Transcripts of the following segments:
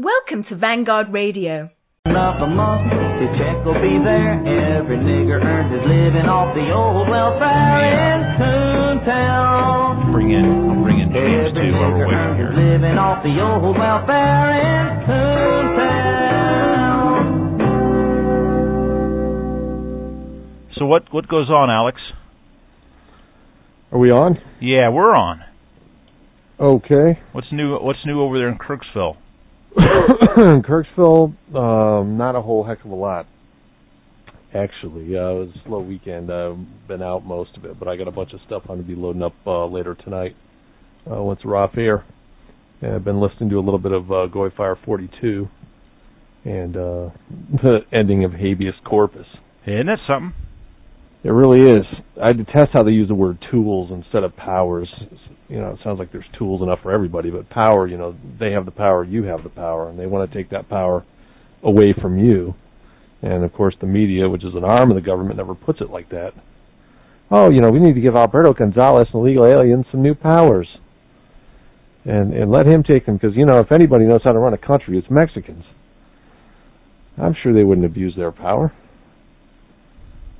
Welcome to Vanguard Radio. Enough a month, his check will be there. Every nigger earns his living off the old welfare in Toontown. Bring in, I'll bring in James Every too while we're waiting here. living off the old welfare in Toontown. So what what goes on, Alex? Are we on? Yeah, we're on. Okay. What's new? What's new over there in Kirksville? Kirksville, um, not a whole heck of a lot. Actually, uh, it was a slow weekend. I've been out most of it, but I got a bunch of stuff I'm going to be loading up uh, later tonight uh, once we're off air. And I've been listening to a little bit of uh, Goy Fire 42 and uh, the ending of Habeas Corpus. Isn't that something? It really is. I detest how they use the word tools instead of powers. You know, it sounds like there's tools enough for everybody, but power, you know, they have the power, you have the power, and they want to take that power away from you. And of course, the media, which is an arm of the government, never puts it like that. Oh, you know, we need to give Alberto Gonzales, an illegal alien, some new powers, and and let him take them because you know, if anybody knows how to run a country, it's Mexicans. I'm sure they wouldn't abuse their power.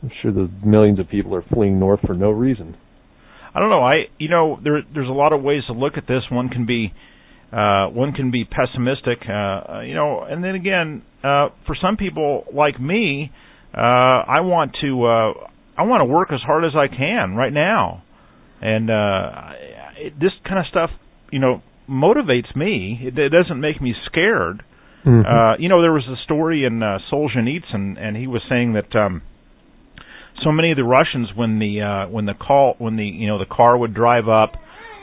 I'm sure the millions of people are fleeing north for no reason. I don't know. I you know there there's a lot of ways to look at this. One can be uh, one can be pessimistic, uh, you know, and then again, uh, for some people like me, uh, I want to uh, I want to work as hard as I can right now, and uh, it, this kind of stuff, you know, motivates me. It, it doesn't make me scared. Mm-hmm. Uh, you know, there was a story in uh, Solzhenitsyn, and he was saying that um, so many of the Russians, when the uh, when the call when the you know the car would drive up,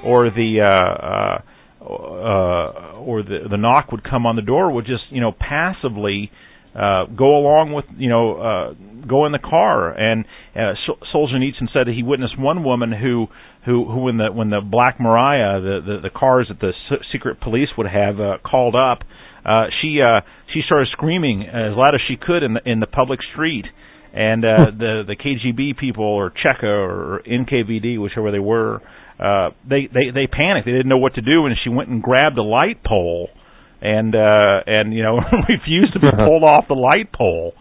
or the uh, uh, uh, or the the knock would come on the door, would just you know passively uh, go along with you know uh, go in the car. And uh, Sol- Solzhenitsyn said that he witnessed one woman who who who when the when the Black Maria the the, the cars that the secret police would have uh, called up, uh, she uh, she started screaming as loud as she could in the in the public street. And uh, the the KGB people or Cheka or NKVD, whichever they were, uh, they they they panicked. They didn't know what to do, and she went and grabbed a light pole, and uh, and you know refused to be pulled off the light pole.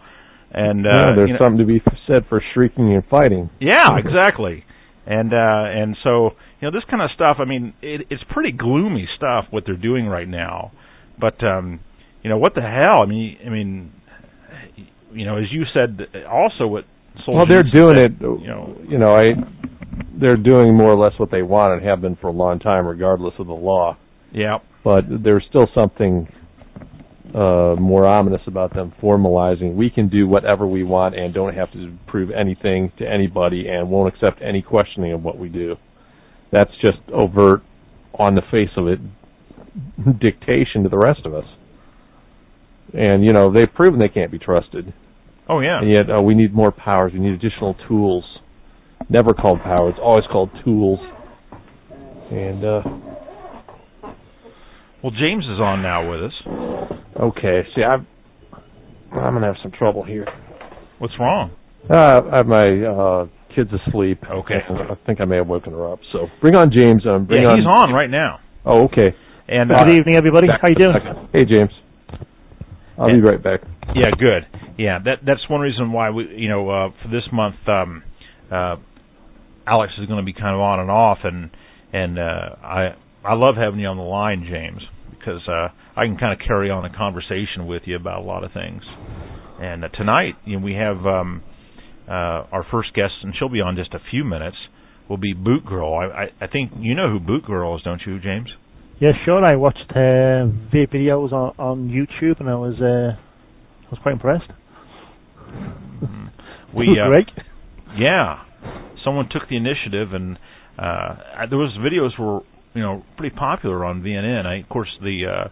And uh, yeah, there's you know, something to be said for shrieking and fighting. yeah, exactly. And uh and so, you know, this kind of stuff, I mean, it it's pretty gloomy stuff what they're doing right now. But um you know, what the hell? I mean, I mean, you know, as you said also what well, they're doing said, it. you know, you know, I they're doing more or less what they want and have been for a long time, regardless of the law. yeah. But there's still something uh more ominous about them formalizing. We can do whatever we want and don't have to prove anything to anybody and won't accept any questioning of what we do. That's just overt, on the face of it, dictation to the rest of us. And you know they've proven they can't be trusted. Oh yeah. And yet, uh, we need more powers. We need additional tools. Never called powers. It's always called tools. And uh Well, James is on now with us. okay, see, I've, I'm gonna have some trouble here. What's wrong? Uh, I have my uh kids asleep. Okay. I think I may have woken her up. So bring on James. Um, bring yeah, on. he's on right now. Oh, okay. And uh, Good evening, everybody. How you doing? Hey, James. I'll be right back. Yeah, good. Yeah, that that's one reason why we, you know, uh, for this month, um, uh, Alex is going to be kind of on and off, and and uh, I I love having you on the line, James, because uh, I can kind of carry on a conversation with you about a lot of things. And uh, tonight, you know, we have um, uh, our first guest, and she'll be on just a few minutes. Will be Boot Girl. I, I I think you know who Boot Girl is, don't you, James? Yeah, sure. I watched uh, the videos on, on YouTube, and I was uh, I was quite impressed. We uh, Great. Yeah, someone took the initiative, and uh, was videos were you know pretty popular on VNN. I, of course, the uh,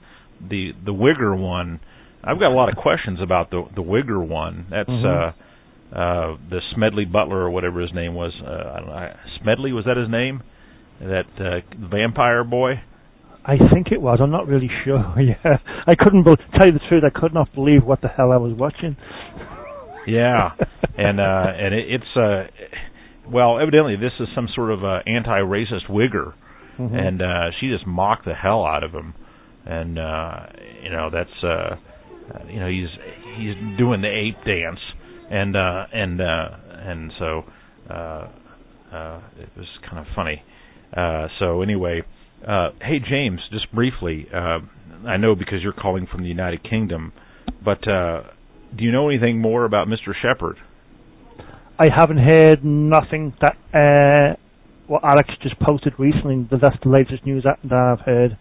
the the Wigger one. I've got a lot of questions about the the Wigger one. That's Mhm. uh, uh, the Smedley Butler or whatever his name was. Uh, I don't know, Smedley was that his name? That uh, vampire boy. I think it was. I'm not really sure. yeah, I couldn't be- tell you the truth. I could not believe what the hell I was watching. Yeah, and uh, and it, it's uh, well, evidently this is some sort of uh, anti-racist wigger, Mhm. and uh, she just mocked the hell out of him. and uh, you know that's uh, you know he's he's doing the ape dance, and uh, and uh, and so uh, uh, it was kind of funny. Uh, so anyway, uh, hey James, just briefly, uh, I know because you're calling from the United Kingdom, but uh, do you know anything more about Mr. Shepard? I haven't heard nothing that uh, what Alex just posted recently. But that's the latest news that, that I've heard.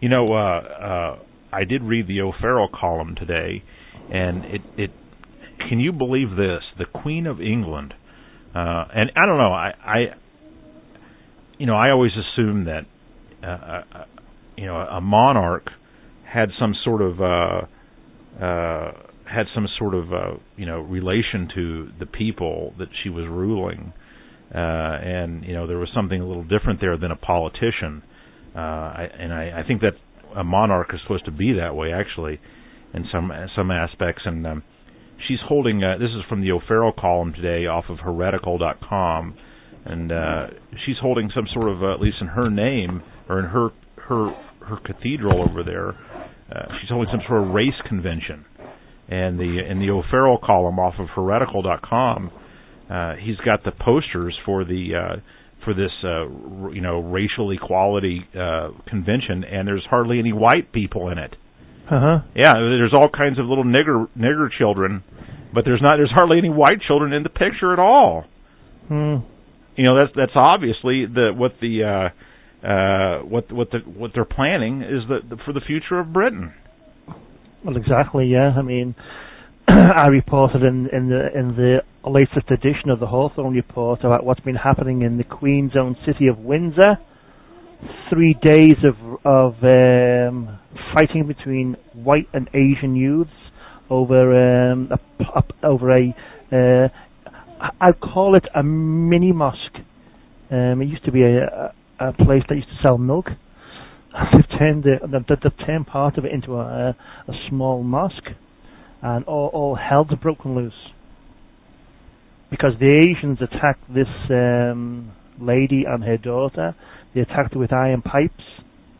You know, uh, uh, I did read the O'Farrell column today, and it, it can you believe this? The Queen of England, uh, and I don't know, I, I, you know, I always assumed that, uh, uh, you know, a monarch had some sort of, uh, uh, had some sort of, uh, you know, relation to the people that she was ruling, uh, and you know, there was something a little different there than a politician. Uh, I, and I, I think that a monarch is supposed to be that way, actually, in some some aspects. And um, she's holding. Uh, this is from the O'Farrell column today, off of Heretical.com, and uh, she's holding some sort of, uh, at least in her name or in her her her cathedral over there. Uh, she's holding some sort of race convention, and the in the O'Farrell column off of Heretical.com, uh, he's got the posters for the uh, for this uh, you know racial equality uh, convention, and there's hardly any white people in it. Uh huh. Yeah, there's all kinds of little nigger nigger children, but there's not there's hardly any white children in the picture at all. Hmm. You know that's that's obviously the what the uh, uh, what what the what they're planning is the, the for the future of Britain. Well, exactly. Yeah. I mean, I reported in in the in the latest edition of the Hawthorne report about what's been happening in the Queen's own city of Windsor. Three days of of um, fighting between white and Asian youths over um, a, a, over a uh, I'd call it a mini mosque. Um, it used to be a, a, a place that used to sell milk. They've turned it, they've turned part of it into a, a small mosque, and all, all hell's broken loose because the Asians attacked this um, lady and her daughter. They attacked her with iron pipes,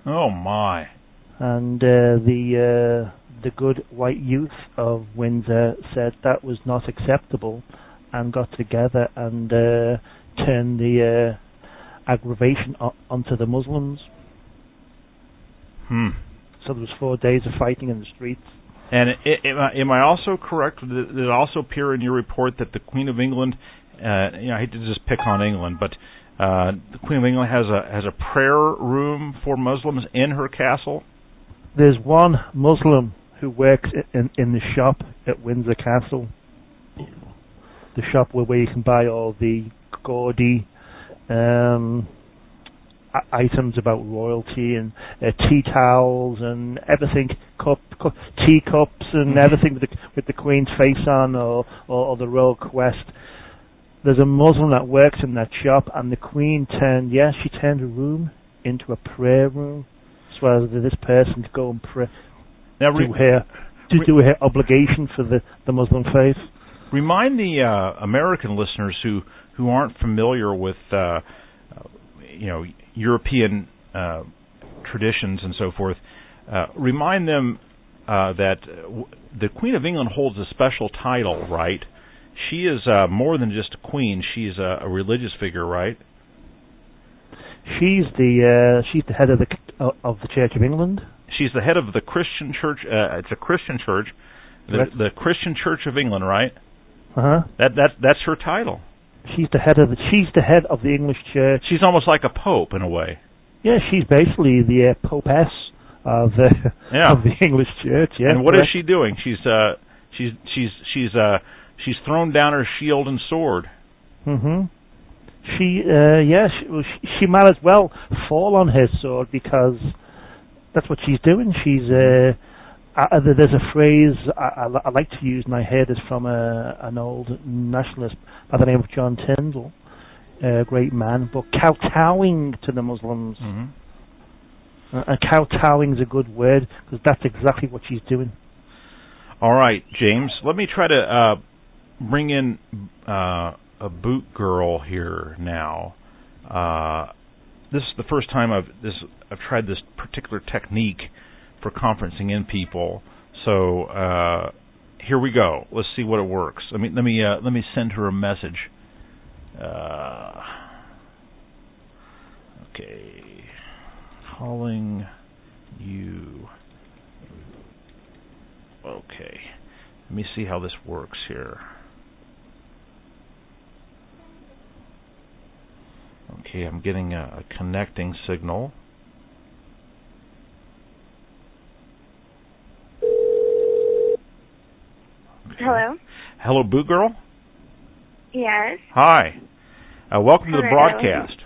Oh my! and uh, the uh, the good white youth of Windsor said that was not acceptable, and got together and uh, turned the uh, aggravation o- onto the Muslims. Hmm. So there was four days of fighting in the streets. And i am, I, am I also correct? Did it also appear in your report that the Queen of England, uh, you know, I hate to just pick on England, but uh, the Queen of England has a has a prayer room for Muslims in her castle. There's one Muslim who works in in the shop at Windsor Castle. The shop where, where you can buy all the gaudy um, items about royalty and uh, tea towels and everything, cup, cup teacups and everything with the with the Queen's face on or, or or the royal quest. There's a Muslim that works in that shop, and the Queen turned yes, she turned a room into a prayer room, so as this person could go and pray, Now, re- do her to re- do her obligation for the the Muslim faith. Remind the uh, American listeners who who aren't familiar with uh, you know European uh, traditions and so forth. Uh, remind them uh, that w- the Queen of England holds a special title, right? She is uh, more than just a queen. She's a, a religious figure, right? She's the uh, she's the head of the uh, of the Church of England. She's the head of the Christian Church. Uh, it's a Christian church, the, the Christian Church of England, right? Uh huh. That that that's her title. She's the head of the she's the head of the English Church. She's almost like a pope in a way. Yeah, she's basically the uh, popess of the Yeah. of the English Church. Yeah. and what is correct. she doing? She's uh she's she's she's uh she's thrown down her shield and sword. hmm She, uh, yeah, she, she might as well fall on her sword because that's what she's doing. She's, uh, uh, there's a phrase I, I, I like to use, and I heard this from a, an old nationalist by the name of John Tyndall, a great man, but kowtowing to the Muslims. Mm-hmm. Uh, and kowtowing is a good word because that's exactly what she's doing. All right, James. Let me try to uh bring in uh a boot girl here now. Uh this is the first time I've this I've tried this particular technique for conferencing in people. So uh, here we go. Let's see what it works. Let me let me uh, let me send her a message. Uh, okay, calling you. Okay, let me see how this works here. Okay, I'm getting a, a connecting signal. Hello. Hello, Boot Girl. Yes. Hi. Uh, welcome to the broadcast.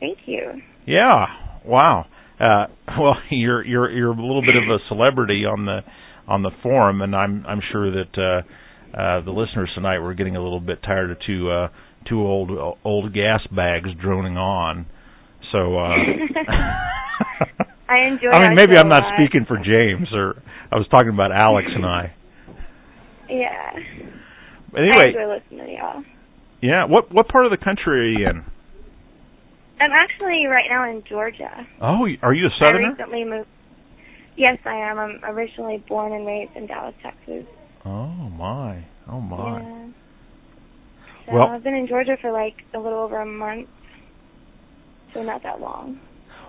Thank you. Yeah. Wow. Uh, well, you're you're you're a little bit of a celebrity on the on the forum, and I'm I'm sure that uh, uh, the listeners tonight were getting a little bit tired of two uh, two old old gas bags droning on. So. Uh, I enjoy. I mean, maybe I'm not speaking for James, or I was talking about Alex and I. Yeah. I Anyway, enjoy listening to y'all. yeah. What what part of the country are you in? I'm actually right now in Georgia. Oh, are you a southerner? recently moved. Yes, I am. I'm originally born and raised in Dallas, Texas. Oh my, oh my. Yeah. So Well- I've been in Georgia for like a little over a month, so not that long.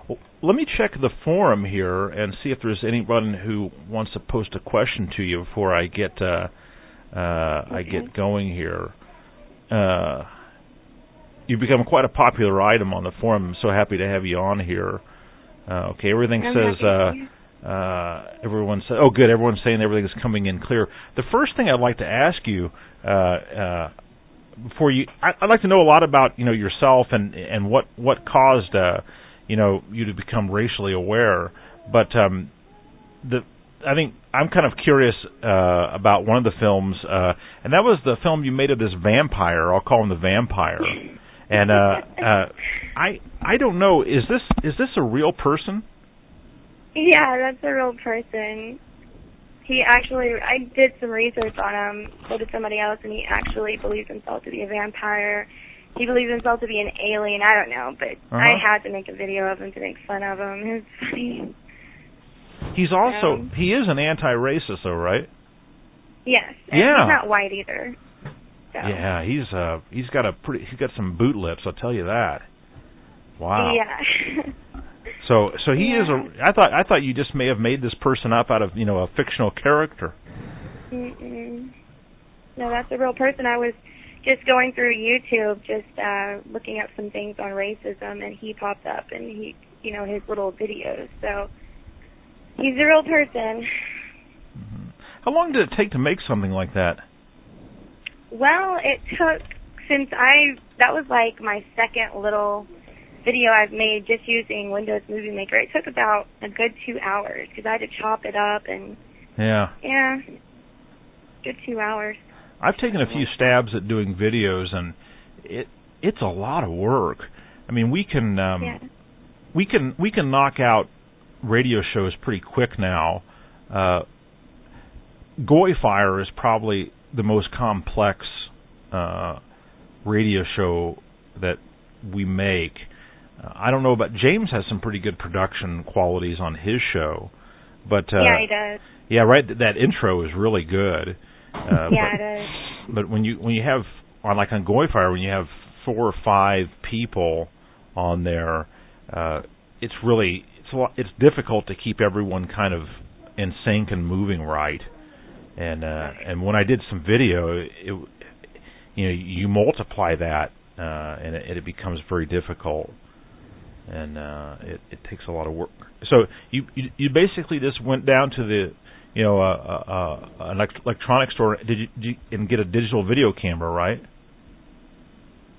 Well, let me check the forum here and see if there's anyone who wants to post a question to you before I get uh, uh, I get going here. Uh, you've become quite a popular item on the forum. I'm so happy to have you on here. Uh, okay, everything I'm says. Uh, uh, everyone said, "Oh, good." Everyone's saying everything is coming in clear. The first thing I'd like to ask you, uh, uh, before you, I, I'd like to know a lot about you know yourself and and what what caused uh, you know you to become racially aware. But um, the I think I'm kind of curious uh, about one of the films, uh, and that was the film you made of this vampire. I'll call him the vampire. And uh, uh, I I don't know is this is this a real person? Yeah, that's a real person. He actually, I did some research on him, so did somebody else, and he actually believes himself to be a vampire. He believes himself to be an alien. I don't know, but I Uh-huh. had to make a video of him to make fun of him. It was funny. He's also Um, he is an anti-racist, though, right? Yes. and Yeah. He's not white either. So. Yeah, he's uh he's got a pretty he's got some boot lips, I'll tell you that. Wow. Yeah. So so he is a I thought I thought you just may have made this person up out of, you know, a fictional character. Mm-mm. No, that's a real person. I was just going through YouTube, just uh looking up some things on racism, and he popped up, and he, you know, his little videos. So he's a real person. hmm How long did it take to make something like that? Well, it took since I that was like my second little video I've made just using Windows Movie Maker. It took about a good two hours because I had to chop it up and Yeah. yeah, good two hours. I've taken a few stabs at doing videos and it it's a lot of work. I mean, we can um yeah. we can we can knock out radio shows pretty quick now. Uh, Goy Fire is probably the most complex uh, radio show that we make. Uh, I don't know about James has some pretty good production qualities on his show, but uh, yeah, he does. yeah, right. th- That intro is really good. Uh, yeah, but, it is. but when you when you have on like on Goy Fire when you have four or five people on there, uh, it's really it's difficult to keep everyone kind of in sync and moving right. And uh, and when I did some video, it, you know you multiply that uh, and it, it becomes very difficult. And uh, it, it takes a lot of work. So you, you you basically just went down to the you know, uh, uh, uh, an electronic store, did you, did you and get a digital video camera, right?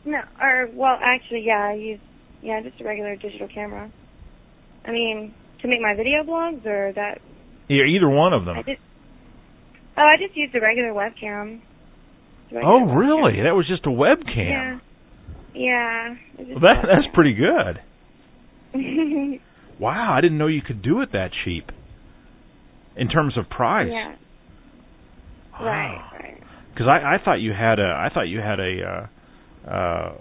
No, or well, actually, yeah, I use yeah, just a regular digital camera. I mean, to make my video blogs, or that Yeah, either one of them. I just oh, I just used a regular webcam. The regular Oh, webcam. really? That was just a webcam. Yeah. Yeah. Well, that that's pretty good. Wow, I didn't know you could do it that cheap. In terms of price. yeah. Wow. Right. Right. Because I, I thought you had a I thought you had a uh, uh,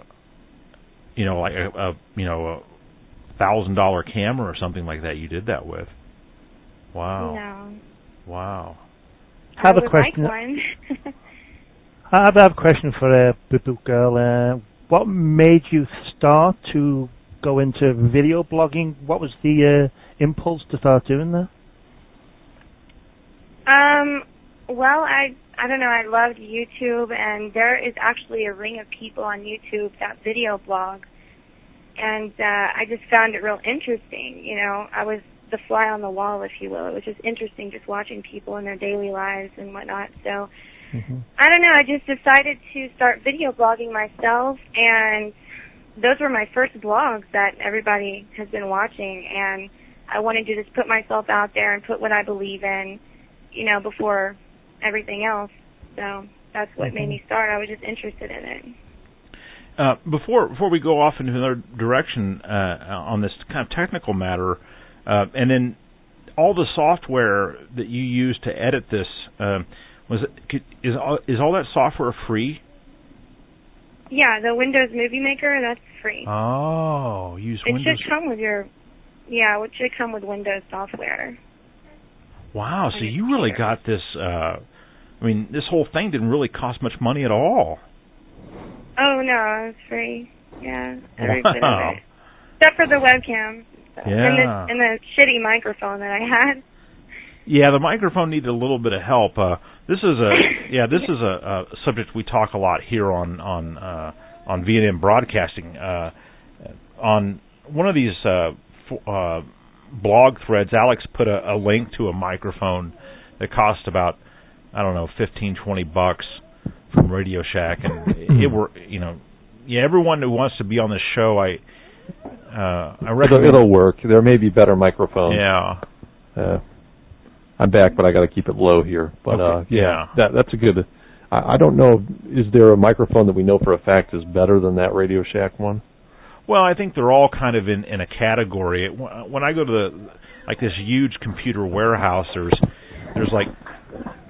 you know like a, a you know thousand dollar camera or something like that you did that with. Wow. No. Wow. I have I a would question. Like one. I have, a question for uh, Boot Boot Girl. Uh, what made you start to go into video blogging? What was the uh, impulse to start doing that? Um, well, I I don't know. I loved YouTube, and there is actually a ring of people on YouTube that video blog, and uh, I just found it real interesting. You know, I was the fly on the wall, if you will. It was just interesting just watching people in their daily lives and whatnot. So Mm-hmm. I don't know. I just decided to start video blogging myself, and those were my first blogs that everybody has been watching. And I wanted to just put myself out there and put what I believe in, you know, before everything else. So that's what made me start. I was just interested in it. Uh, before before we go off into another direction uh, on this kind of technical matter, uh, and then all the software that you use to edit this um, was it is all, is all that software free? Yeah, the Windows Movie Maker that's free. Oh, use it Windows. It should come with your, yeah, it should come with Windows software. Wow, so you really got this. Uh, I mean, this whole thing didn't really cost much money at all. Oh no, it's free. Yeah, every bit of it. Except for the webcam. So. And the and the shitty microphone that I had. Yeah, the microphone needed a little bit of help. Uh, this is a yeah, this is a, a subject we talk a lot here on on uh, on VNN Broadcasting. Uh, on one of these uh, f- uh, blog threads, Alex put a, a link to a microphone that cost about I don't know fifteen twenty bucks from Radio Shack, and it were you know yeah everyone who wants to be on this show, I uh, I It'll, recommend it'll work. There may be better microphones. yeah. Uh, I'm back, but I got to keep it low here. But uh, yeah, yeah. that that's a good. I, I don't know. Is there a microphone that we know for a fact is better than that Radio Shack one? Well, I think they're all kind of in in a category. It- When I go to the like this huge computer warehouse, there's there's like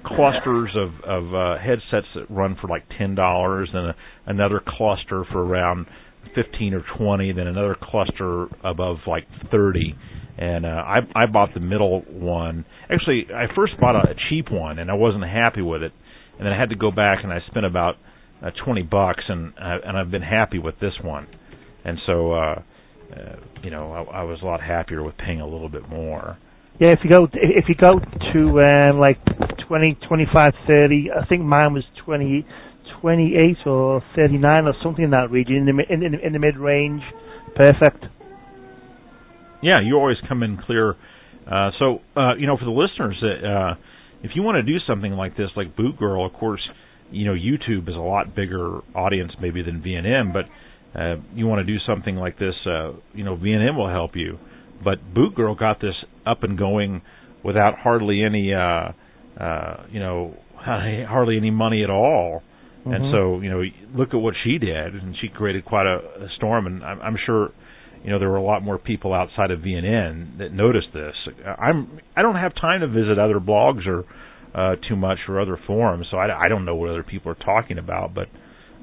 clusters of of uh, headsets that run for like ten dollars, and a, another cluster for around fifteen or twenty, then another cluster above like thirty. And uh, I I bought the middle one. Actually, I first bought a, a cheap one, and I wasn't happy with it. And then I had to go back, and I spent about uh, twenty bucks, and uh, and I've been happy with this one and so uh, uh you know I, I was a lot happier with paying a little bit more. Yeah, if you go if you go to um, like 20, 25, 30, I think mine was 20, 28 or 39 or something in that region in the in, in, in the mid range. Perfect. Yeah, you always come in clear. Uh, so uh, you know for the listeners that uh, if you want to do something like this, like Boot Girl, of course, you know YouTube is a lot bigger audience maybe than VNN, but uh, you want to do something like this, uh, you know VNN will help you. But Boot Girl got this up and going without hardly any, uh, uh, you know, hardly any money at all. And Mhm. so, you know, look at what she did, and she created quite a, a storm. And I'm, I'm sure, you know, there were a lot more people outside of VNN that noticed this. I'm, I don't have time to visit other blogs or uh, too much or other forums, so I, I don't know what other people are talking about. But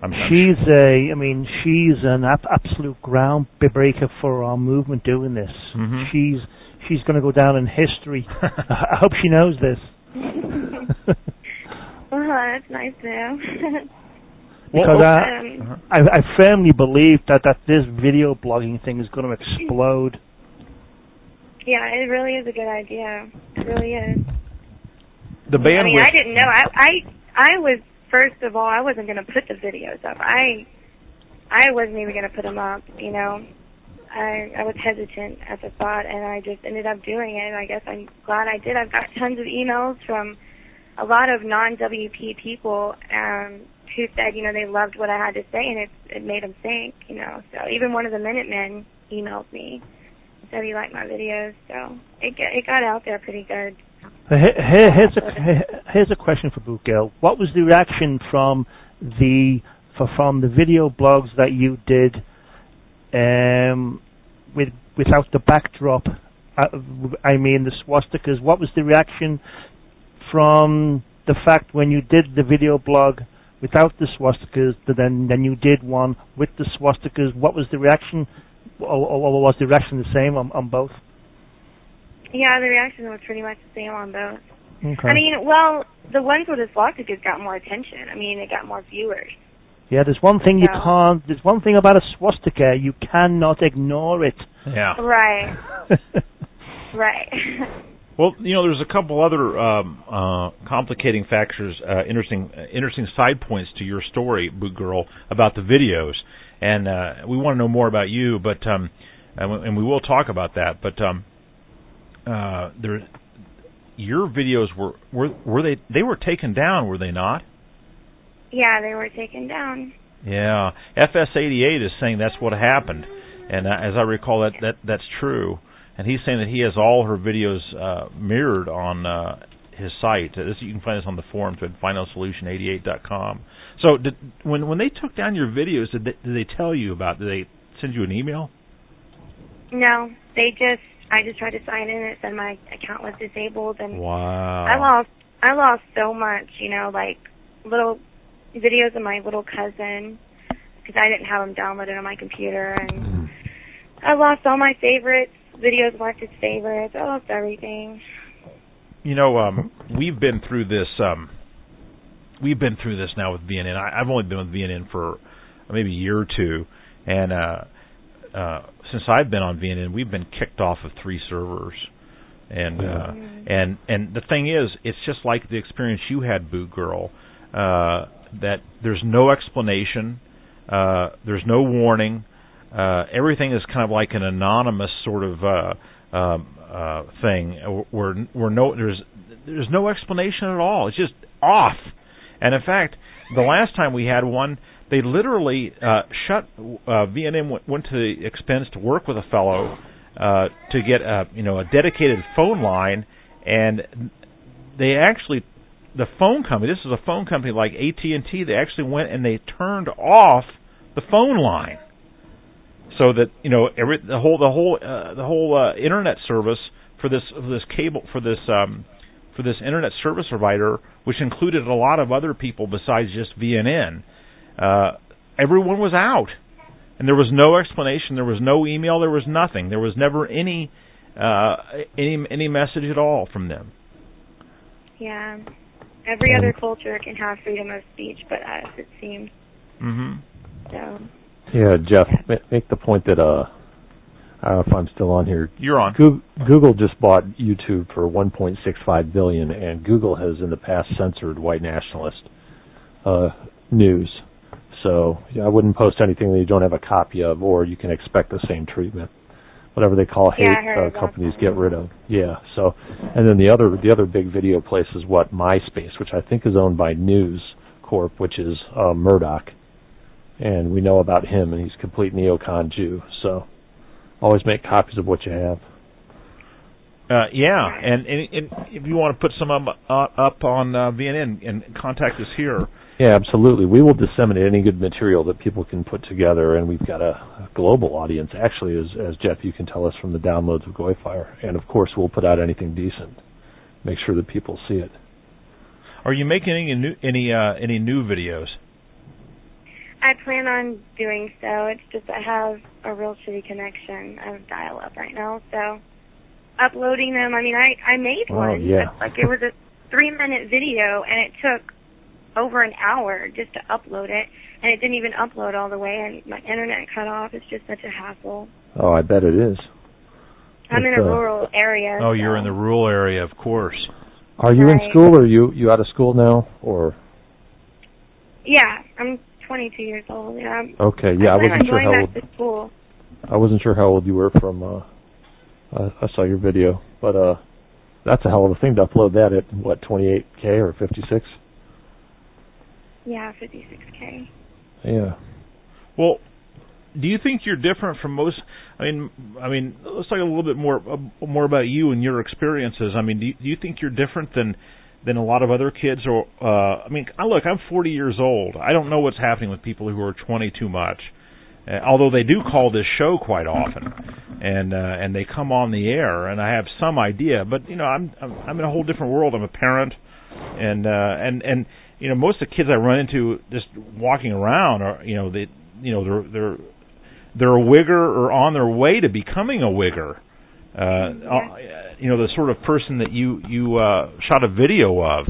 I'm, She's a, I mean, she's an ab- absolute groundbreaker for our movement doing this. Mhm. She's she's going to go down in history. I hope she knows this. well, that's nice to know. because Well, I, um, I I firmly believe that that this video blogging thing is going to explode. yeah, it really is a good idea. It really is. the bandwidth. I mean, I didn't know. I I I was first of all, I wasn't going to put the videos up. I I wasn't even going to put them up. You know, I I was hesitant at the thought, and I just ended up doing it. And I guess I'm glad I did. I've got tons of emails from a lot of non-WP people um, who said, you know, they loved what I had to say, and it it made them think. You know, so even one of the Minutemen emailed me. Said he liked my videos, so it it got out there pretty good. Uh, Here, here- here's a here's a question for Boot Girl. What was the reaction from the for, from the video blogs that you did um, with without the backdrop? Uh, I mean the swastikas. What was the reaction from the fact when you did the video blog without the swastikas, then then you did one with the swastikas? What was the reaction or, or was the reaction the same on, on both? Yeah, the reaction was pretty much the same on both. Okay. I mean, well, the ones with the swastikas got more attention. I mean, it got more viewers. Yeah, there's one thing you Yeah. can't. There's one thing about a swastika you cannot ignore it. Yeah. Right, right. Well, you know, there's a couple other um, uh, complicating factors, uh, interesting, uh, interesting side points to your story, Boot Girl, about the videos, and uh, we want to know more about you. But um, and, we, and we will talk about that. But um, uh, there, your videos were were were they they were taken down, were they not? Yeah, they were taken down. Yeah, FS88 is saying that's what happened, and uh, as I recall, that that that's true. And he's saying that he has all her videos uh, mirrored on uh, his site. Uh, This you can find this on the forums at finalsolution88.com. So, did, when when they took down your videos, did they, did they tell you about? Did they send you an email? No, they just. I just tried to sign in. It said my account was disabled, and Wow. I lost. I lost so much. You know, like little videos of my little cousin because I didn't have them downloaded on my computer, and I lost all my favorites. Videos marked as favorites. I lost everything. You know, um, we've been through this. Um, we've been through this now with VNN. I, I've only been with VNN for maybe a year or two, and uh, uh, since I've been on VNN, we've been kicked off of three servers. And uh, and and the thing is, it's just like the experience you had, Boot Girl. Uh, that there's no explanation, uh, there's no warning. Uh, everything is kind of like an anonymous sort of uh, um, uh, thing where where no there's there's no explanation at all. It's just off. And in fact, the last time we had one, they literally uh, shut uh, VNN went, went to the expense to work with a fellow uh, to get a you know a dedicated phone line, and they actually the phone company. This is a phone company like AT and T. They actually went and they turned off the phone line so that you know every the whole the whole uh, the whole uh, internet service for this for this cable for this um, for this internet service provider, which included a lot of other people besides just VNN. Uh, everyone was out, and there was no explanation. There was no email. There was nothing. There was never any uh, any any message at all from them. Yeah. Every other culture can have freedom of speech, but us, it seems. hmm So. Yeah, Jeff, ma- make the point that uh, I don't know if I'm still on here. You're on. Google, Google just bought YouTube for 1.65 billion, and Google has in the past censored white nationalist uh, news. So yeah, I wouldn't post anything that you don't have a copy of, or you can expect the same treatment. Whatever they call hate Yeah, uh, companies get rid of. Yeah. So, and then the other the other big video place is what MySpace, which I think is owned by News Corp, which is uh, Murdoch, and we know about him, and he's a complete neocon Jew. So, always make copies of what you have. Uh, yeah, and, and, and if you want to put some up, uh, up on uh, VNN and contact us here. Yeah, absolutely. We will disseminate any good material that people can put together, and we've got a, a global audience. Actually, as, as Jeff, you can tell us from the downloads of Goyfire, and of course, we'll put out anything decent. Make sure that people see it. Are you making any new any uh, any new videos? I plan on doing so. It's just I have a real shitty connection. I have dial up right now, so uploading them. I mean, I I made Oh, one. yeah. Like it was a three minute video, and it took over an hour just to upload it, and it didn't even upload all the way, and my internet cut off. It's just such a hassle. Oh, I bet it is. I'm in a uh, rural area. Oh, you're in the rural area, of course. Are you in school, or you you out of school now, or Yeah, I'm 22 years old. Yeah. I'm, okay? Yeah, I I wasn't on sure going how back old. to school. I wasn't sure how old you were from. uh I, I saw your video, but uh that's a hell of a thing to upload that at what 28k or 56. Yeah, 56k. Yeah. Well, do you think you're different from most? I mean, I mean, let's talk a little bit more uh, more about you and your experiences. I mean, do you, do you think you're different than than a lot of other kids? Or uh, I mean, I- look, I'm 40 years old. I don't know what's happening with people who are 20 too much. Uh, although they do call this show quite often, and uh, and they come on the air, and I have some idea. But you know, I'm I'm, I'm in a whole different world. I'm a parent, and uh, and and you know, most of the kids I run into just walking around are you know they you know they're they're they're a wigger or on their way to becoming a wigger. Uh, uh, you know, the sort of person that you you uh, shot a video of,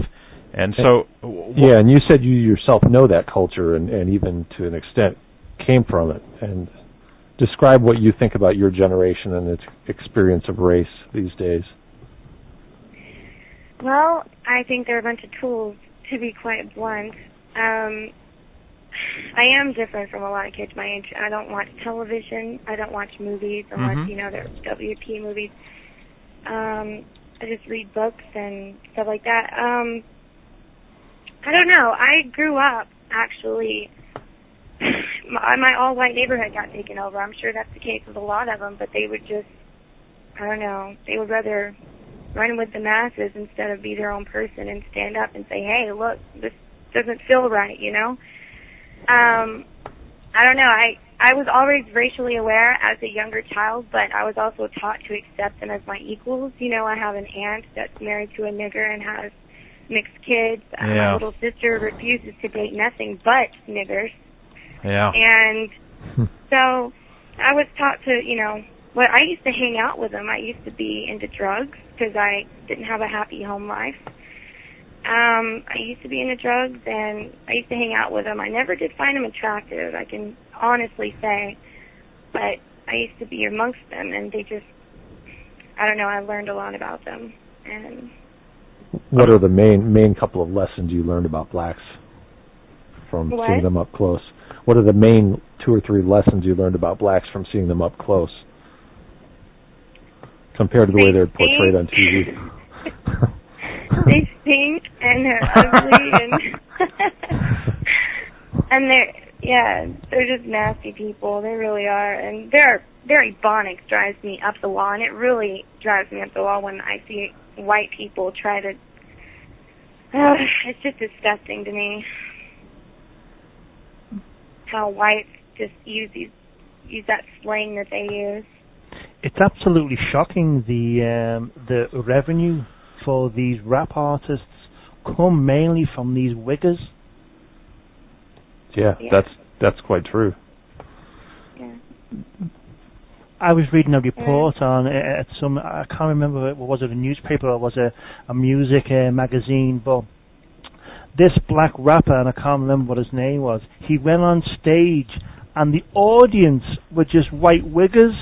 and so w- Yeah, and you said you yourself know that culture and, and even to an extent came from it. And describe what you think about your generation and its experience of race these days. Well, I think they're a bunch of tools, to be quite blunt. Um, I am different from a lot of kids my age. I don't watch television. I don't watch movies unless Mhm. you know they're WP movies. Um, I just read books and stuff like that. Um, I don't know. I grew up actually. My, my all-white neighborhood got taken over. I'm sure that's the case with a lot of them, but they would just, I don't know, they would rather run with the masses instead of be their own person and stand up and say, "Hey, look, this doesn't feel right," you know. Um, I don't know. I I was always racially aware as a younger child, but I was also taught to accept them as my equals. You know, I have an aunt that's married to a nigger and has mixed kids. Uh, Yeah. My little sister refuses to date nothing but niggers, yeah, and so I was taught to, you know, well, I used to hang out with them. I used to be into drugs because I didn't have a happy home life. Um, I used to be into drugs and I used to hang out with them. I never did find them attractive, I can honestly say, but I used to be amongst them and they just, I don't know, I learned a lot about them. And What are the main main couple of lessons you learned about blacks from What? seeing them up close? What are the main two or three lessons you learned about blacks from seeing them up close compared to the way They they're portrayed on. TV? they stink and they're ugly and and they're yeah they're just nasty people they really are and their their ebonics drives me up the wall and it really drives me up the wall when i see white people try to uh, it's just disgusting to me how whites just use these use that slang that they use It's absolutely shocking the um, the revenue for these rap artists come mainly from these wiggers. yeah, Yeah. that's that's quite true. yeah I was reading a report on uh, at some I can't remember it was it a newspaper or was it a music uh, magazine, but this black rapper and I can't remember what his name was. He went on stage and the audience were just white wiggers.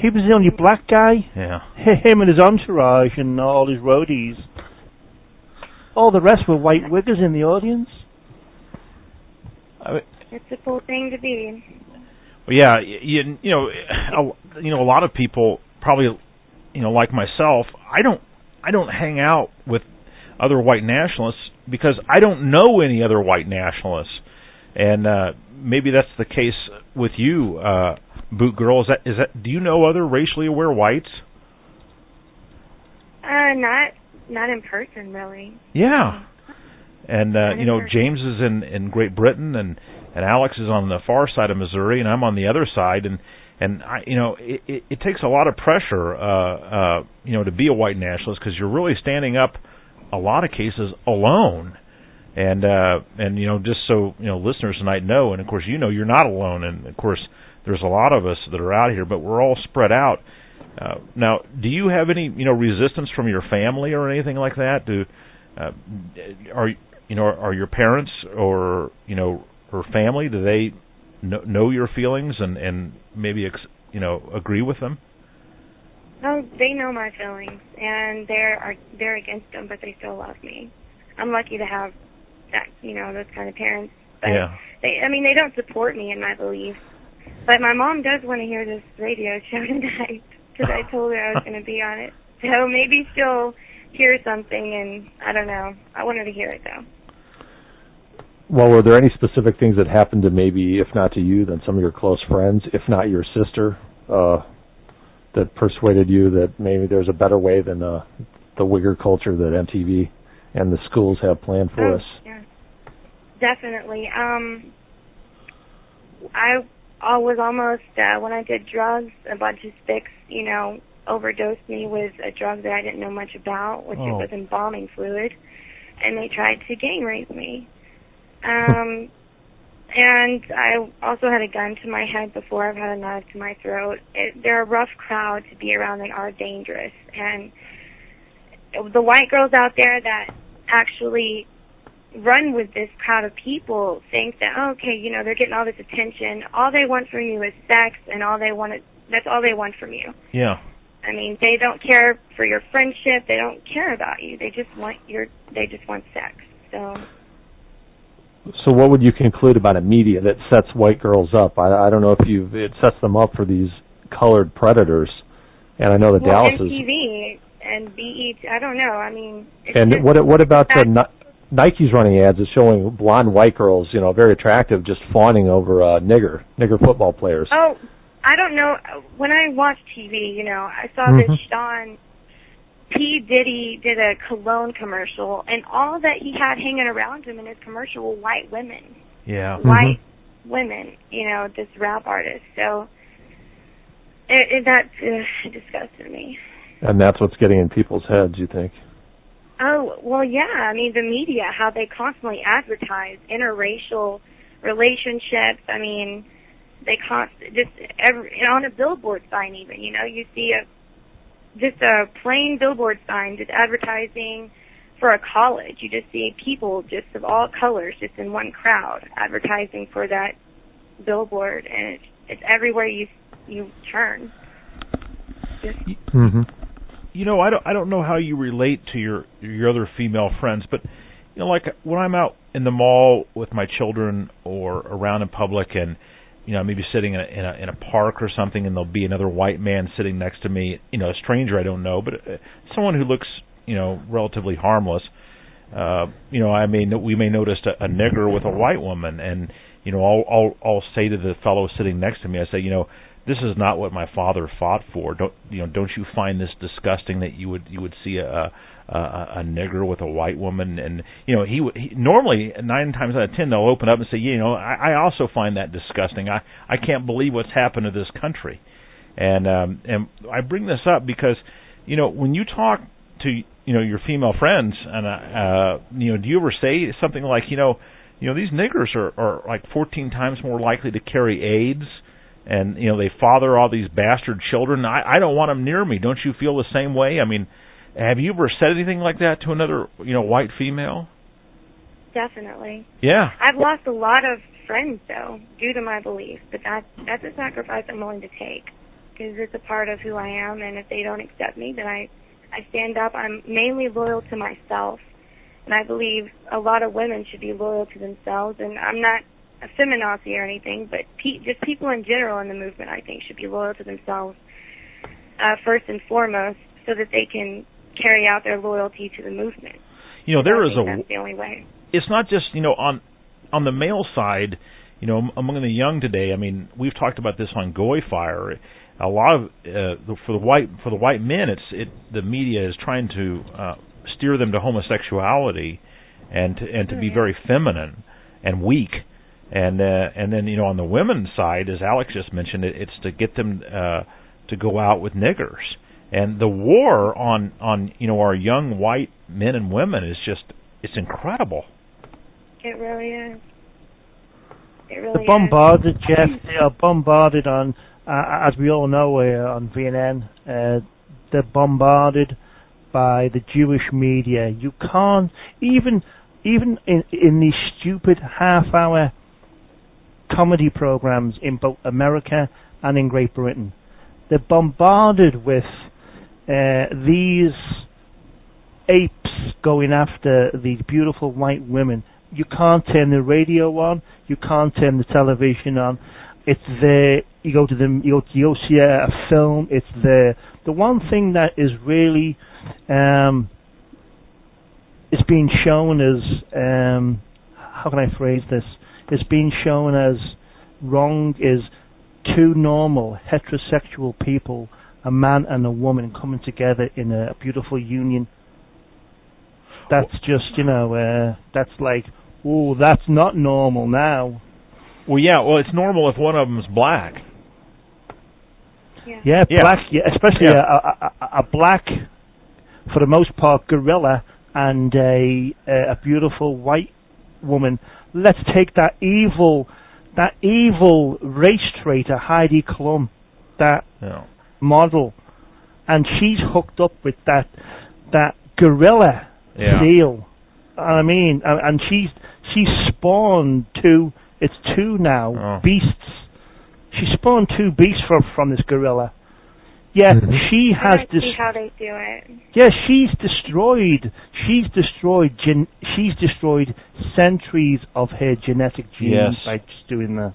He was the only black guy. yeah. Him and his entourage and all his roadies. All the rest were white wiggers in the audience. I mean, it's a cool thing to be Well, yeah, you, you know, a, you know, a lot of people probably, you know, like myself, I don't, I don't hang out with other white nationalists because I don't know any other white nationalists, and uh, maybe that's the case with you, uh, Boot Girl. Is that is that? Do you know other racially aware whites? uh not not in person really Yeah. And uh, Not you know. James is in in Great Britain and and Alex is on the far side of Missouri and I'm on the other side and and I you know, it it, it takes a lot of pressure uh uh you know to be a white nationalist because you're really standing up a lot of cases alone. And uh and you know, just so, you know, listeners tonight know and of course you know you're not alone and of course there's a lot of us that are out here but we're all spread out. Uh, now, do you have any, you know, resistance from your family or anything like that? Do uh, are you know are your parents or you know or family do they know, your feelings and and maybe ex, you know agree with them? Oh, they know my feelings, and they're are they're against them, but they still love me. I'm lucky to have that, you know, those kind of parents. But yeah. they, I mean, they don't support me in my beliefs. But my mom does want to hear this radio show tonight because I told her I was going to be on it. So maybe she'll hear something, and I don't know. I want her to hear it though. Well, were there any specific things that happened to maybe, if not to you, then some of your close friends, if not your sister, uh, that persuaded you that maybe there's a better way than uh, the wigger culture that MTV and the schools have planned for Oh, us? Yeah, definitely. Um, I I was almost uh, when I did drugs, a bunch of sticks, you know, overdosed me with a drug that I didn't know much about, which Oh. was embalming fluid, and they tried to gang rape me. Um, and I also had a gun to my head before. I've had a knife to my throat. It, they're a rough crowd to be around. They are dangerous, and the white girls out there that actually run with this crowd of people think that oh, okay, you know, they're getting all this attention. All they want from you is sex, and all they want is, that's all they want from you. Yeah. I mean, they don't care for your friendship. They don't care about you. They just want your. They just want sex. So. So what would you conclude about a media that sets white girls up? I, I don't know if you it sets them up for these colored predators, and I know that well, Dallas MTV is and BET. I don't know. I mean. and what what about the Nike's running ads is showing blonde white girls, you know, very attractive, just fawning over uh, nigger nigger football players. Oh, I don't know. When I watch TV, you know, I saw mm-hmm. this Sean P. Diddy did a cologne commercial, and all that he had hanging around him in his commercial were white women. Yeah. White mm-hmm. women, you know, this rap artist. So it, it, that uh, disgusted me. And that's what's getting in people's heads, you think? Oh well, yeah. I mean, the media, how they constantly advertise interracial relationships. I mean, they const just every on a billboard sign even. You know, you see a just a plain billboard sign just advertising for a college. You just see people just of all colors just in one crowd advertising for that billboard, and it's, it's everywhere you you turn. Just, mm-hmm. You know, I don't I don't know how you relate to your your other female friends, but you know, like when I'm out in the mall with my children or around in public and you know, maybe sitting in a, in a in a park or something, and there'll be another white man sitting next to me. You know, a stranger I don't know, but uh, someone who looks, you know, relatively harmless. Uh, you know, I mean, we may notice a, a nigger with a white woman, and you know, I'll I'll I'll say to the fellow sitting next to me, I say, you know, this is not what my father fought for. Don't you know? Don't you find this disgusting that you would you would see a a, a nigger with a white woman, and you know he, he normally nine times out of ten they'll open up and say, you know, I, I also find that disgusting. I I can't believe what's happened to this country, and um and I bring this up because you know when you talk to you know your female friends and uh, uh you know do you ever say something like you know you know these niggers are are like 14 times more likely to carry AIDS and you know they father all these bastard children i i don't want them near me don't you feel the same way i mean have you ever said anything like that to another, you know, white female? Definitely. Yeah. I've lost a lot of friends though due to my beliefs, but that that's a sacrifice I'm willing to take because it's a part of who I am, and if they don't accept me, then I I stand up. I'm mainly loyal to myself, and I believe a lot of women should be loyal to themselves. And I'm not a feminazi or anything, but pe- just people in general in the movement, I think, should be loyal to themselves uh, first and foremost, so that they can carry out their loyalty to the movement. You know, there is a. That's the only way. It's not just you know on on the male side. You know, among the young today. I mean, we've talked about this on Goy Fire. A lot of uh, for the white for the white men, it's it the media is trying to uh, steer them to homosexuality and to, and to be very feminine and weak and uh, and then you know on the women's side, as Alex just mentioned, it, it's to get them uh, to go out with niggers and the war on on you know our young white men and women is just it's incredible. It really is. It really they're bombarded, is. Jeff. They are bombarded on, uh, as we all know, uh, on VNN. Uh, they're bombarded by the Jewish media. You can't even even in in these stupid half-hour comedy programs in both America and in Great Britain. They're bombarded with uh, these apes going after these beautiful white women. You can't turn the radio on. You can't turn the television on. It's there. You go to the you go, go see a, film. It's there. The one thing that is really um, being shown as um, how can I phrase this? Is being shown as wrong is two normal heterosexual people a man and a woman coming together in a beautiful union. That's just, you know, uh, that's like, oh, that's not normal now. Well, yeah, well, it's normal if one of them's black. Yeah, yeah, yeah. black, yeah, especially yeah. A, a, a black, for the most part, gorilla and a a beautiful white woman. Let's take that evil, that evil race traitor Heidi Klum, that Yeah. model, and she's hooked up with that that gorilla Yeah. seal. I mean, and, and she's she's spawned two. It's two now Oh. beasts. She spawned two beasts from from this gorilla. Yeah, Mhm. she has don't this. see how they do it. Yeah, she's destroyed. She's destroyed. Gen- she's destroyed centuries of her genetic genes Yes. by just doing that.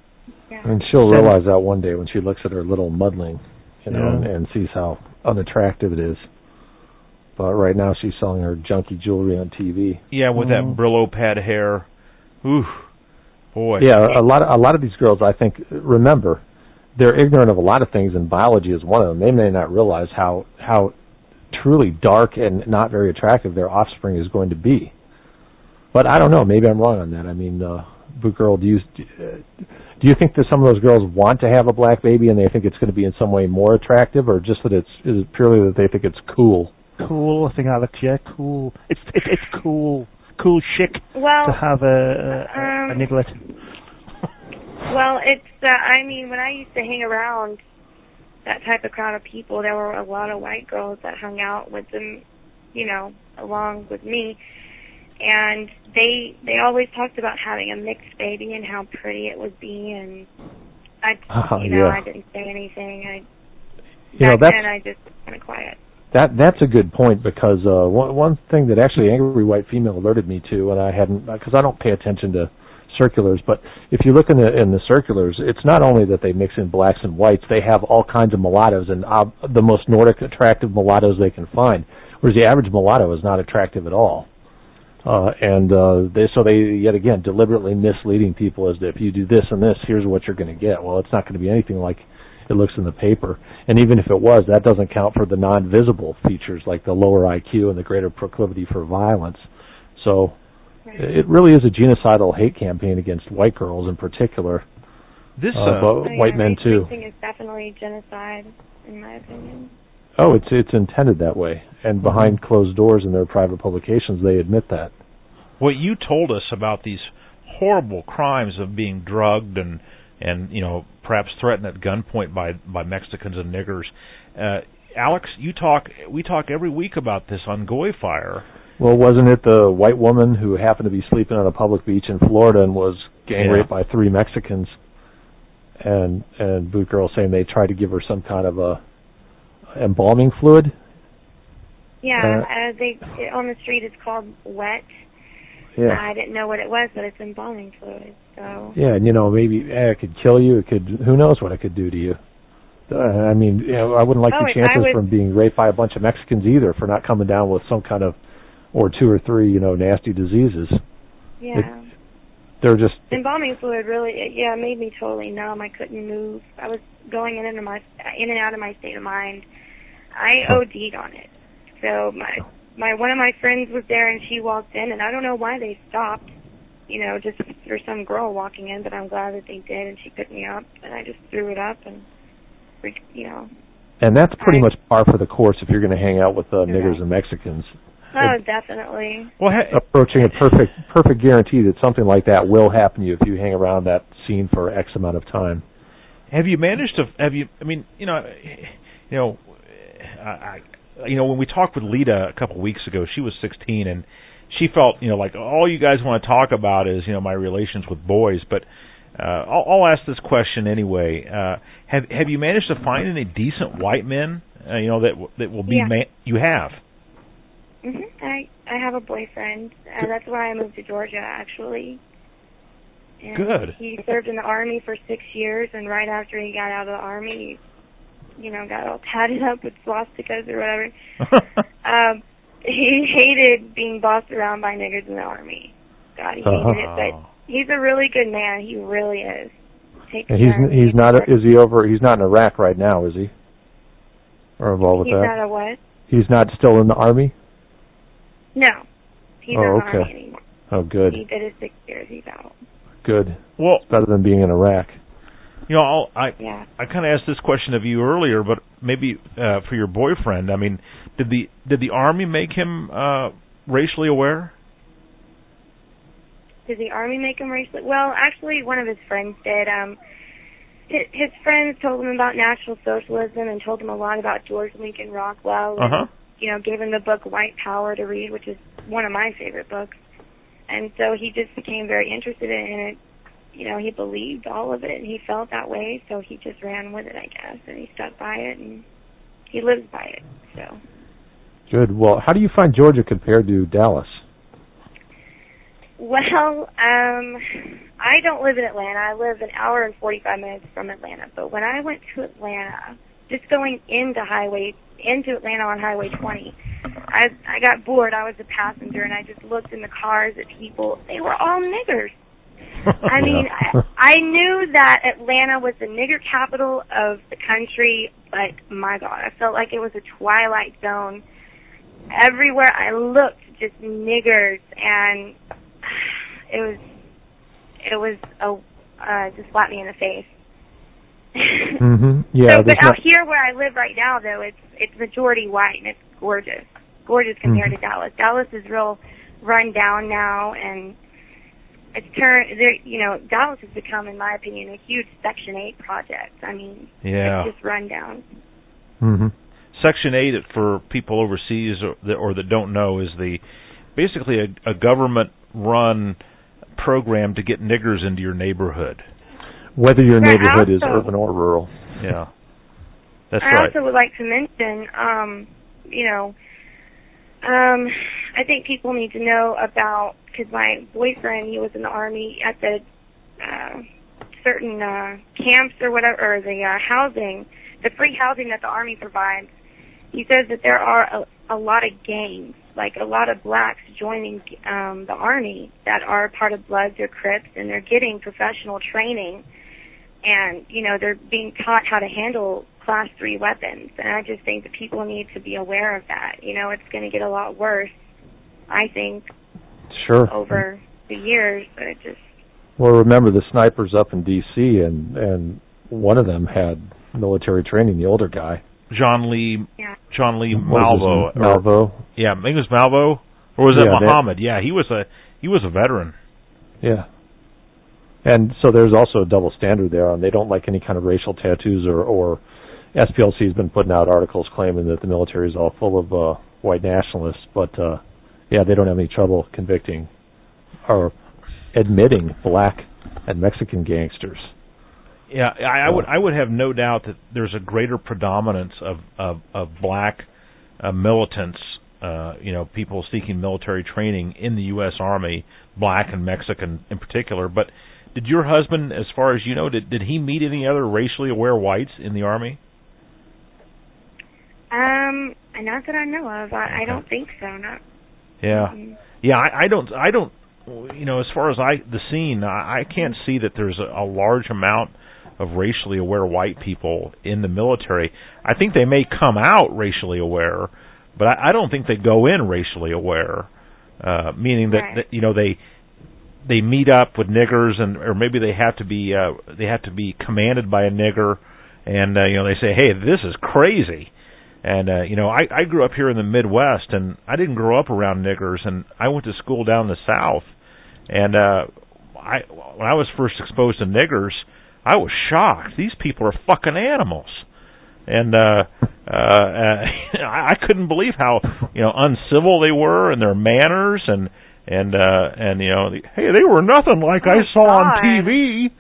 Yeah. And she'll Sen- realize that one day when she looks at her little mudling, you know, Yeah. and, and sees how unattractive it is. But right now she's selling her junky jewelry on TV. Yeah, with Mhm. that Brillo pad hair. Ooh, boy. Yeah, a lot of, a lot of these girls, I think, remember, they're ignorant of a lot of things, and biology is one of them. They may not realize how how truly dark and not very attractive their offspring is going to be. But I don't know. Maybe I'm wrong on that. I mean, uh, Boot Girl, do you uh, do you think that some of those girls want to have a black baby and they think it's going to be in some way more attractive, or just that it's is it purely that they think it's cool? Cool, I think Alex. Yeah, cool. It's it's it's cool, cool chic Well, to have a a, a, a um, niglet. Well, it's. Uh, I mean, when I used to hang around that type of crowd of people, there were a lot of white girls that hung out with them, you know, along with me, and they they always talked about having a mixed baby and how pretty it would be, and I, Uh, you know, yeah. I didn't say anything. I You know, that's then I just kind of quiet. That that's a good point because uh, one one thing that actually angry white female alerted me to, and I hadn't because I don't pay attention to circulars, but if you look in the in the circulars, it's not only that they mix in blacks and whites; they have all kinds of mulattoes and uh, the most Nordic attractive mulattoes they can find. Whereas the average mulatto is not attractive at all, uh, and uh, they so they yet again deliberately misleading people as if you do this and this, here's what you're going to get. Well, it's not going to be anything like it looks in the paper. And even if it was, that doesn't count for the non-visible features like the lower IQ and the greater proclivity for violence. So it really is a genocidal hate campaign against white girls in particular, This uh, uh, but So, yeah, white men race too. mixing is definitely genocide, in my opinion. Oh, it's it's intended that way, and Mm-hmm. behind closed doors in their private publications, they admit that. what you told us about these horrible crimes of being drugged and and you know perhaps threatened at gunpoint by by Mexicans and niggers. Uh, Alex, you talk we talk every week about this on Goy Fire. Well, wasn't it the white woman who happened to be sleeping on a public beach in Florida and was gang Yeah. raped by three Mexicans? And and Boot Girl saying they tried to give her some kind of a embalming fluid. Yeah, Uh, uh, they it, on the street it's called wet. Yeah. I didn't know what it was, but it's embalming fluid. So Yeah, and you know maybe eh, it could kill you. It could. Who knows what it could do to you? Uh, I mean, you know, I wouldn't like Oh, the chances was- from being raped by a bunch of Mexicans either for not coming down with some kind of or two or three, you know, nasty diseases. yeah, They're just embalming fluid really it, yeah made me totally numb. I couldn't move. I was going in and my in and out of my state of mind. I OD'd on it. So my my one of my friends was there and she walked in and I don't know why they stopped. You know, just for some girl walking in, but I'm glad that they did and she picked me up and I just threw it up and you know. and that's pretty Right. much par for the course if you're going to hang out with uh, Okay. niggers and Mexicans. Oh, It- definitely. Well, ha- approaching a perfect perfect guarantee that something like that will happen to you if you hang around that scene for X amount of time. have you managed to have you? I mean, you know, you know, I, I you know when we talked with Lita a couple weeks ago, she was 16 and she felt you know like all you guys want to talk about is you know my relations with boys, but. Uh, I'll, I'll ask this question anyway. Uh, have have you managed to find any decent white men? Uh, you know that that will be. Yeah. Ma- you have. Hmm I I have a boyfriend. Uh, that's why I moved to Georgia, actually. And Good. He served in the army for six years, and right after he got out of the army, he, you know, got all tatted up with swastikas or whatever. Um, he hated being bossed around by niggers in the army. God, he hated it. But he's a really good man. He really is. Takes And he's he's not is he over he's not in Iraq right now, is he? Or involved with He's that? not a what? he's not still in the army? No. He's Oh, not in the okay. army anymore. Oh good. He did his six years. He's out. Good. well, Better than being in Iraq. you know, I'll, I Yeah. I kind of asked this question of you earlier, but maybe uh, for your boyfriend. I mean, did the did the army make him uh, racially aware? Did the army make him racially? Well, actually, one of his friends did. Um, his, his friends told him about National Socialism and told him a lot about George Lincoln Rockwell. Uh and, huh. You know, gave him the book White Power to read, which is one of my favorite books. And so he just became very interested in it. You know, he believed all of it and he felt that way, so he just ran with it, I guess, and he stuck by it and he lives by it. So. Good. Well, how do you find Georgia compared to Dallas? Well, um, I don't live in Atlanta. I live an hour and 45 minutes from Atlanta. But when I went to Atlanta, just going into highway into Atlanta on Highway 20, I I got bored. I was a passenger, and I just looked in the cars at people. They were all niggers. I mean, I, I knew that Atlanta was the nigger capital of the country, but my God, I felt like it was a twilight zone. Everywhere I looked, just niggers, and it was, it was a, uh, just slapped me in the face. Hmm Yeah. so, but out not- here where I live right now, though, it's it's majority white and it's gorgeous, gorgeous compared Mhm. to Dallas. Dallas is real run down now, and it's turned. there- You know, Dallas has become, in my opinion, a huge Section Eight project. I mean, Yeah. it's just run down. Mhm. Section 8 for people overseas or that, or that don't know is the basically a, a government run program to get niggers into your neighborhood. Whether your Right, neighborhood is urban or rural. Yeah. That's I right. I also would like to mention, um, you know, um, I think people need to know about because my boyfriend he was in the army at the uh, certain uh, camps or whatever, or the uh, housing, the free housing that the army provides. He says that there are a, a lot of gangs, like a lot of blacks joining um, the army that are part of Bloods or Crips, and they're getting professional training and you know they're being taught how to handle class three weapons and i just think that people need to be aware of that you know it's going to get a lot worse i think Sure. over the years but it just Well, remember the snipers up in D.C. and and one of them had military training. The older guy, John Lee yeah John Lee What Malvo. his name? Malvo. Yeah, I think it was Malvo or was that Yeah, that- Muhammad? Yeah, he was a he was a veteran. Yeah. And so there's also a double standard there, and they don't like any kind of racial tattoos or or SPLC has been putting out articles claiming that the military is all full of uh, white nationalists, but uh, yeah, they don't have any trouble convicting or admitting black and Mexican gangsters. Yeah, I, I would I would have no doubt that there's a greater predominance of of, of black uh, militants, uh, you know, people seeking military training in the U.S. Army, black and Mexican in particular. But did your husband, as far as you know, did did he meet any other racially aware whites in the Army? um not that i know of i, I don't think so not Yeah. mm. Yeah, I, I don't. I don't. You know, as far as I the scene, I, I can't see that there's a, a large amount of racially aware white people in the military. I think they may come out racially aware, but I, I don't think they go in racially aware. Uh, meaning that, Right. that you know they they meet up with niggers and or maybe they have to be uh, they have to be commanded by a nigger, and uh, you know they say, hey, this is crazy. And uh, you know, I I grew up here in the Midwest, and I didn't grow up around niggers, and I went to school down in the South, and uh, I when I was first exposed to niggers, I was shocked. These people are fucking animals, and uh, uh, uh, I couldn't believe how you know uncivil they were and their manners, and and uh, and you know, the, hey, they were nothing like I Oh, saw on TV.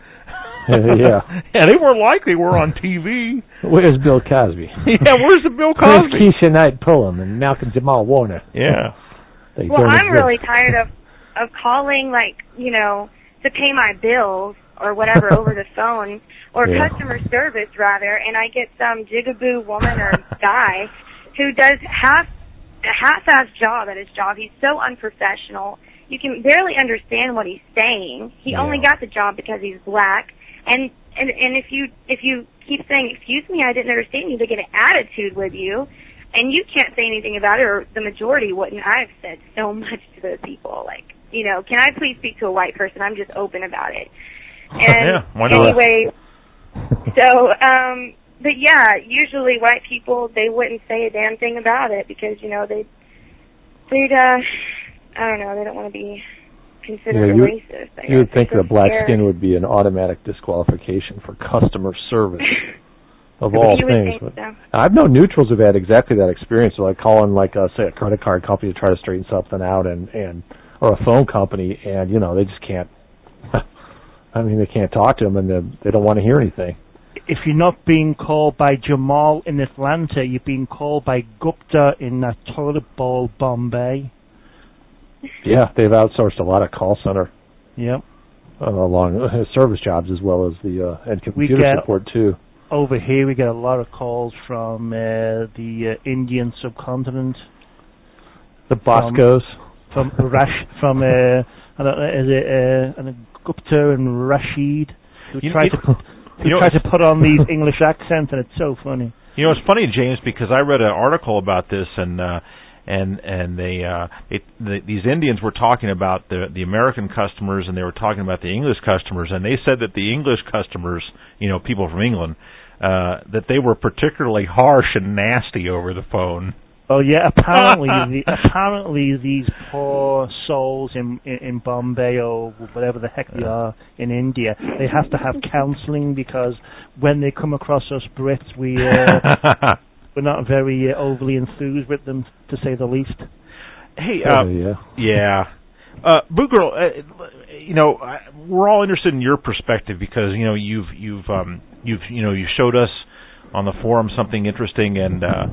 Yeah. yeah, they weren't like they were on TV. Where's Bill Cosby? yeah, where's the Bill Where's Cosby? Keshia Knight Pulliam and Malcolm Jamal Warner? Yeah. They well i'm exist. really tired of of calling like you know to pay my bills or whatever over the phone or Yeah. customer service rather and I get some jigaboo woman or guy who does half a half-assed job at his job. He's so unprofessional. You can barely understand what he's saying. He Yeah. only got the job because he's black and and and if you if you keep saying, Excuse me, I didn't understand you, they get an attitude with you and you can't say anything about it or the majority wouldn't. I've said so much to those people, like, you know, can I please speak to a white person? I'm just open about it. And Yeah, anyway, so um but yeah, usually white people they wouldn't say a damn thing about it because, you know, they they'd uh I don't know, they don't want to be considered Yeah, you- racist. I You would think that black skin would be an automatic disqualification for customer service of You all would things. But so. I've known neutrals who've had exactly that experience. So like calling like uh, say a credit card company to try to straighten something out, and and or a phone company, and you know they just can't. I mean, they can't talk to them, and they they don't want to hear anything. If you're not being called by Jamal in Atlanta, you're being called by Gupta in that toilet bowl, Bombay. Yeah, they've outsourced a lot of call center Yep. uh, along uh, service jobs as well as the uh, and We computer get- support too. Over here, we get a lot of calls from uh, the uh, Indian subcontinent, The Boscos. from Rash, from uh, I don't know, is it uh, I don't know, Gupta and Rashid, who You- to who you know- try to put on these English accents, and it's so funny. You know, it's funny, James, because I read an article about this, and uh, and and they uh, it, the, these Indians were talking about the the American customers, and they were talking about the English customers, and they said that the English customers, you know, people from England, uh, that they were particularly harsh and nasty over the phone. Oh yeah, apparently, the, apparently these poor souls in, in in Bombay or whatever the heck they are in India, they have to have counselling because when they come across us Brits, we uh, we're not very uh, overly enthused with them, to say the least. hey, Oh, uh, yeah. Yeah. Uh, Boot Girl, uh, you know, I, we're all interested in your perspective because you know you've you've um, you've you know you showed us on the forum something interesting and uh,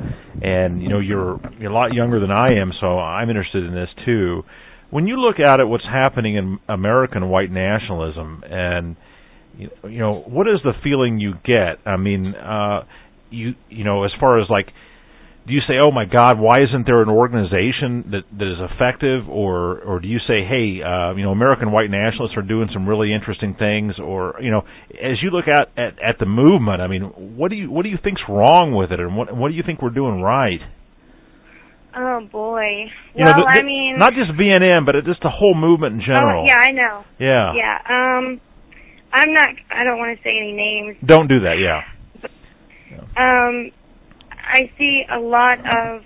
and you know you're you're a lot younger than I am, so I'm interested in this too. When you look at it, what's happening in American white nationalism, and you know, what is the feeling you get? I mean, uh, you you know, as far as like do you say, "Oh my God, why isn't there an organization that that is effective?" Or or do you say, "Hey, uh, you know, American white nationalists are doing some really interesting things," or you know, as you look at at, at the movement, I mean, what do you what do you think's wrong with it, and what what do you think we're doing right? Oh boy. You well, know, the, the, I mean, not just VNN, but just the whole movement in general. Oh, yeah, I know. yeah, Yeah. Um, I'm not. I don't want to say any names. Don't do that. Yeah. Um, I see a lot of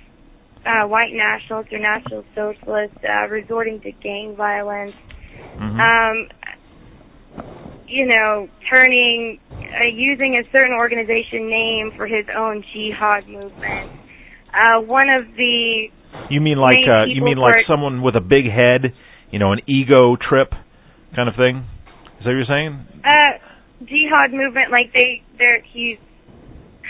uh, white nationalists or national socialists uh, resorting to gang violence. Mhm. Um, you know, turning, uh, using a certain organization name for his own jihad movement. Uh, one of the You mean like uh, you mean like someone with a big head, you know, an ego trip kind of thing? Is that what you're saying? uh, jihad movement, like they, they're he's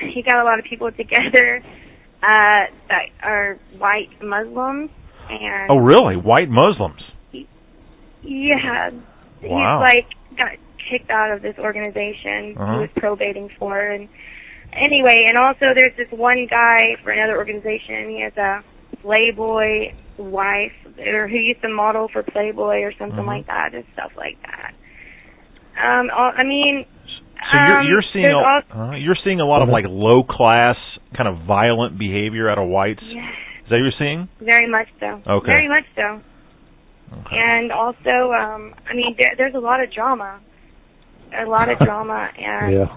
he got a lot of people together uh, that are white Muslims, and Oh, really? White Muslims? yeah, Wow. he's like got kicked out of this organization Uh-huh. he was probating for, and anyway, and also there's this one guy for another organization. He has a Playboy wife, or who used to model for Playboy or something Mhm. like that, and stuff like that. Um, I mean, So you're um, you're seeing a, al- uh, you're seeing a lot of like low class kind of violent behavior out of whites. Yes, Is that what you're seeing? very much so. Okay. Very much so. Okay. And also, um, I mean, there, there's a lot of drama, a lot of drama, and Yeah.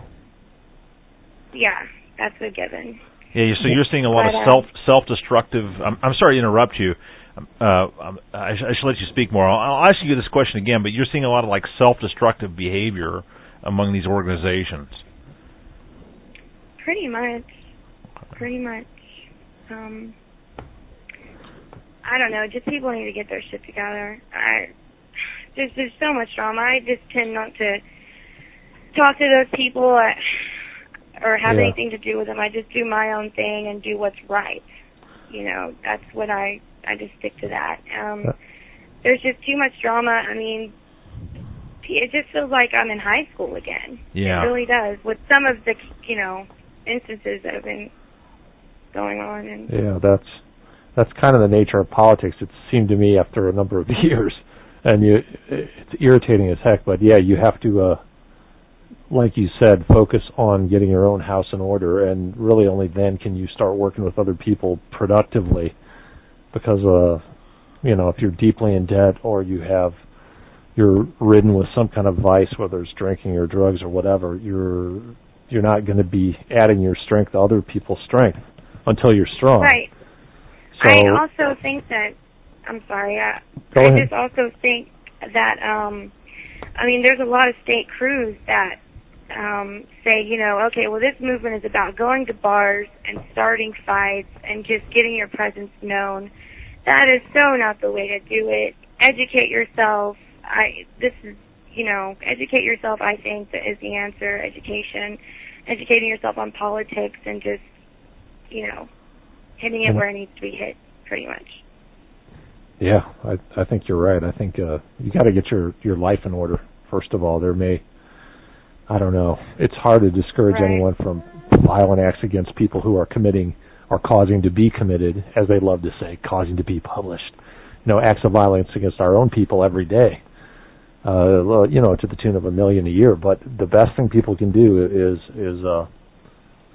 yeah, that's a given. Yeah. you- So you're seeing a lot But, of uh, self self destructive. I'm I'm sorry to interrupt you. Um, Uh, um, I, sh- I should let you speak more. I'll, I'll ask you this question again, but you're seeing a lot of like self destructive behavior among these organizations. Pretty much. Pretty much. Um, I don't know. Just people need to get their shit together. I there's there's so much drama. I just tend not to talk to those people or have Yeah. anything to do with them. I just do my own thing and do what's right. You know, that's what I I just stick to that. Um, there's just too much drama. I mean, it just feels like I'm in high school again. Yeah. It really does. With some of the, you know, instances that have been going on and Yeah, that's that's kind of the nature of politics. It seemed to me after a number of years, and you, it's irritating as heck. But yeah, you have to, uh, like you said, focus on getting your own house in order, and really only then can you start working with other people productively. Because, uh, you know, if you're deeply in debt or you have you're ridden with some kind of vice, whether it's drinking or drugs or whatever, you're you're not going to be adding your strength to other people's strength until you're strong. right. So I also think that I'm sorry. Uh, Go I ahead. just also think that um I mean there's a lot of state crews that um say, you know, okay, well this movement is about going to bars and starting fights and just getting your presence known. That is so not the way to do it. Educate yourself. I this is you know, educate yourself I think that is the answer, education. Educating yourself on politics and just you know, hitting it where it needs to be hit pretty much. Yeah, I I think you're right. I think uh you got to get your your life in order first of all. There may I don't know. It's hard to discourage Right. anyone from violent acts against people who are committing or causing to be committed, as they love to say, causing to be published. You know, acts of violence against our own people every day. Uh, you know, to the tune of a million a year. But the best thing people can do is is uh,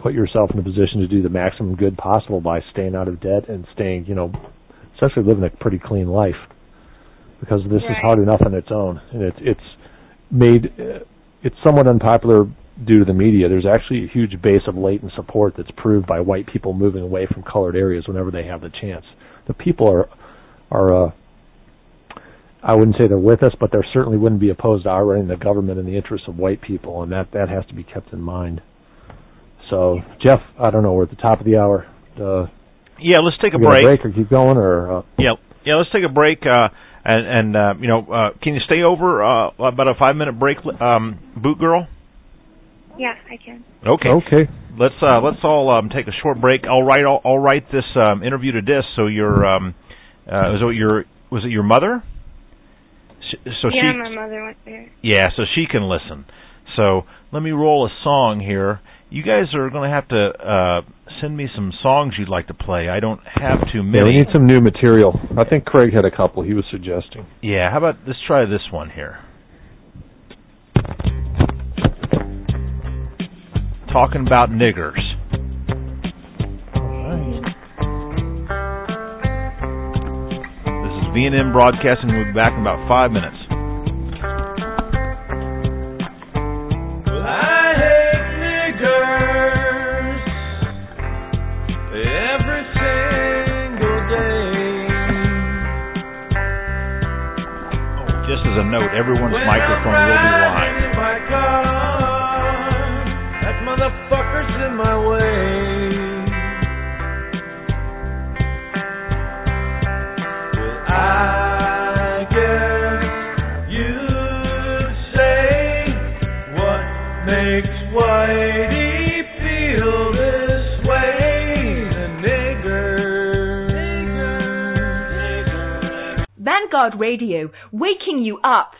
put yourself in a position to do the maximum good possible by staying out of debt and staying, you know, essentially living a pretty clean life. Because this is hard enough on its own, and it's it's made uh, it's somewhat unpopular due to the media. There's actually a huge base of latent support that's proved by white people moving away from colored areas whenever they have the chance. The people are are uh, I wouldn't say they're with us, but they certainly wouldn't be opposed to our running the government in the interests of white people, and that that has to be kept in mind. So, Jeff, I don't know. We're at the top of the hour. Uh, Yeah, let's take a we gonna break. break or keep going, or uh, Yeah, yeah. Let's take a break. Uh, and and uh, you know, uh, can you stay over uh, about a five minute break, um, boot girl? Yeah, I can. Okay. okay. Let's uh, let's all um, take a short break. I'll write I'll, I'll write this um, interview to disc. So your um, uh, was it your was it your mother? Sh- So yeah, she my mother went there. yeah, so she can listen. So let me roll a song here. You guys are going to have to uh, send me some songs you'd like to play. I don't have too Yeah, many. we need some new material. I think Craig had a couple he was suggesting. Yeah, how about let's try this one here. Talking about niggers. VNN Broadcasting. We'll be back in about five minutes. I hate niggers every single day. Just as a note, everyone's microphone will be Vanguard Radio, waking you up.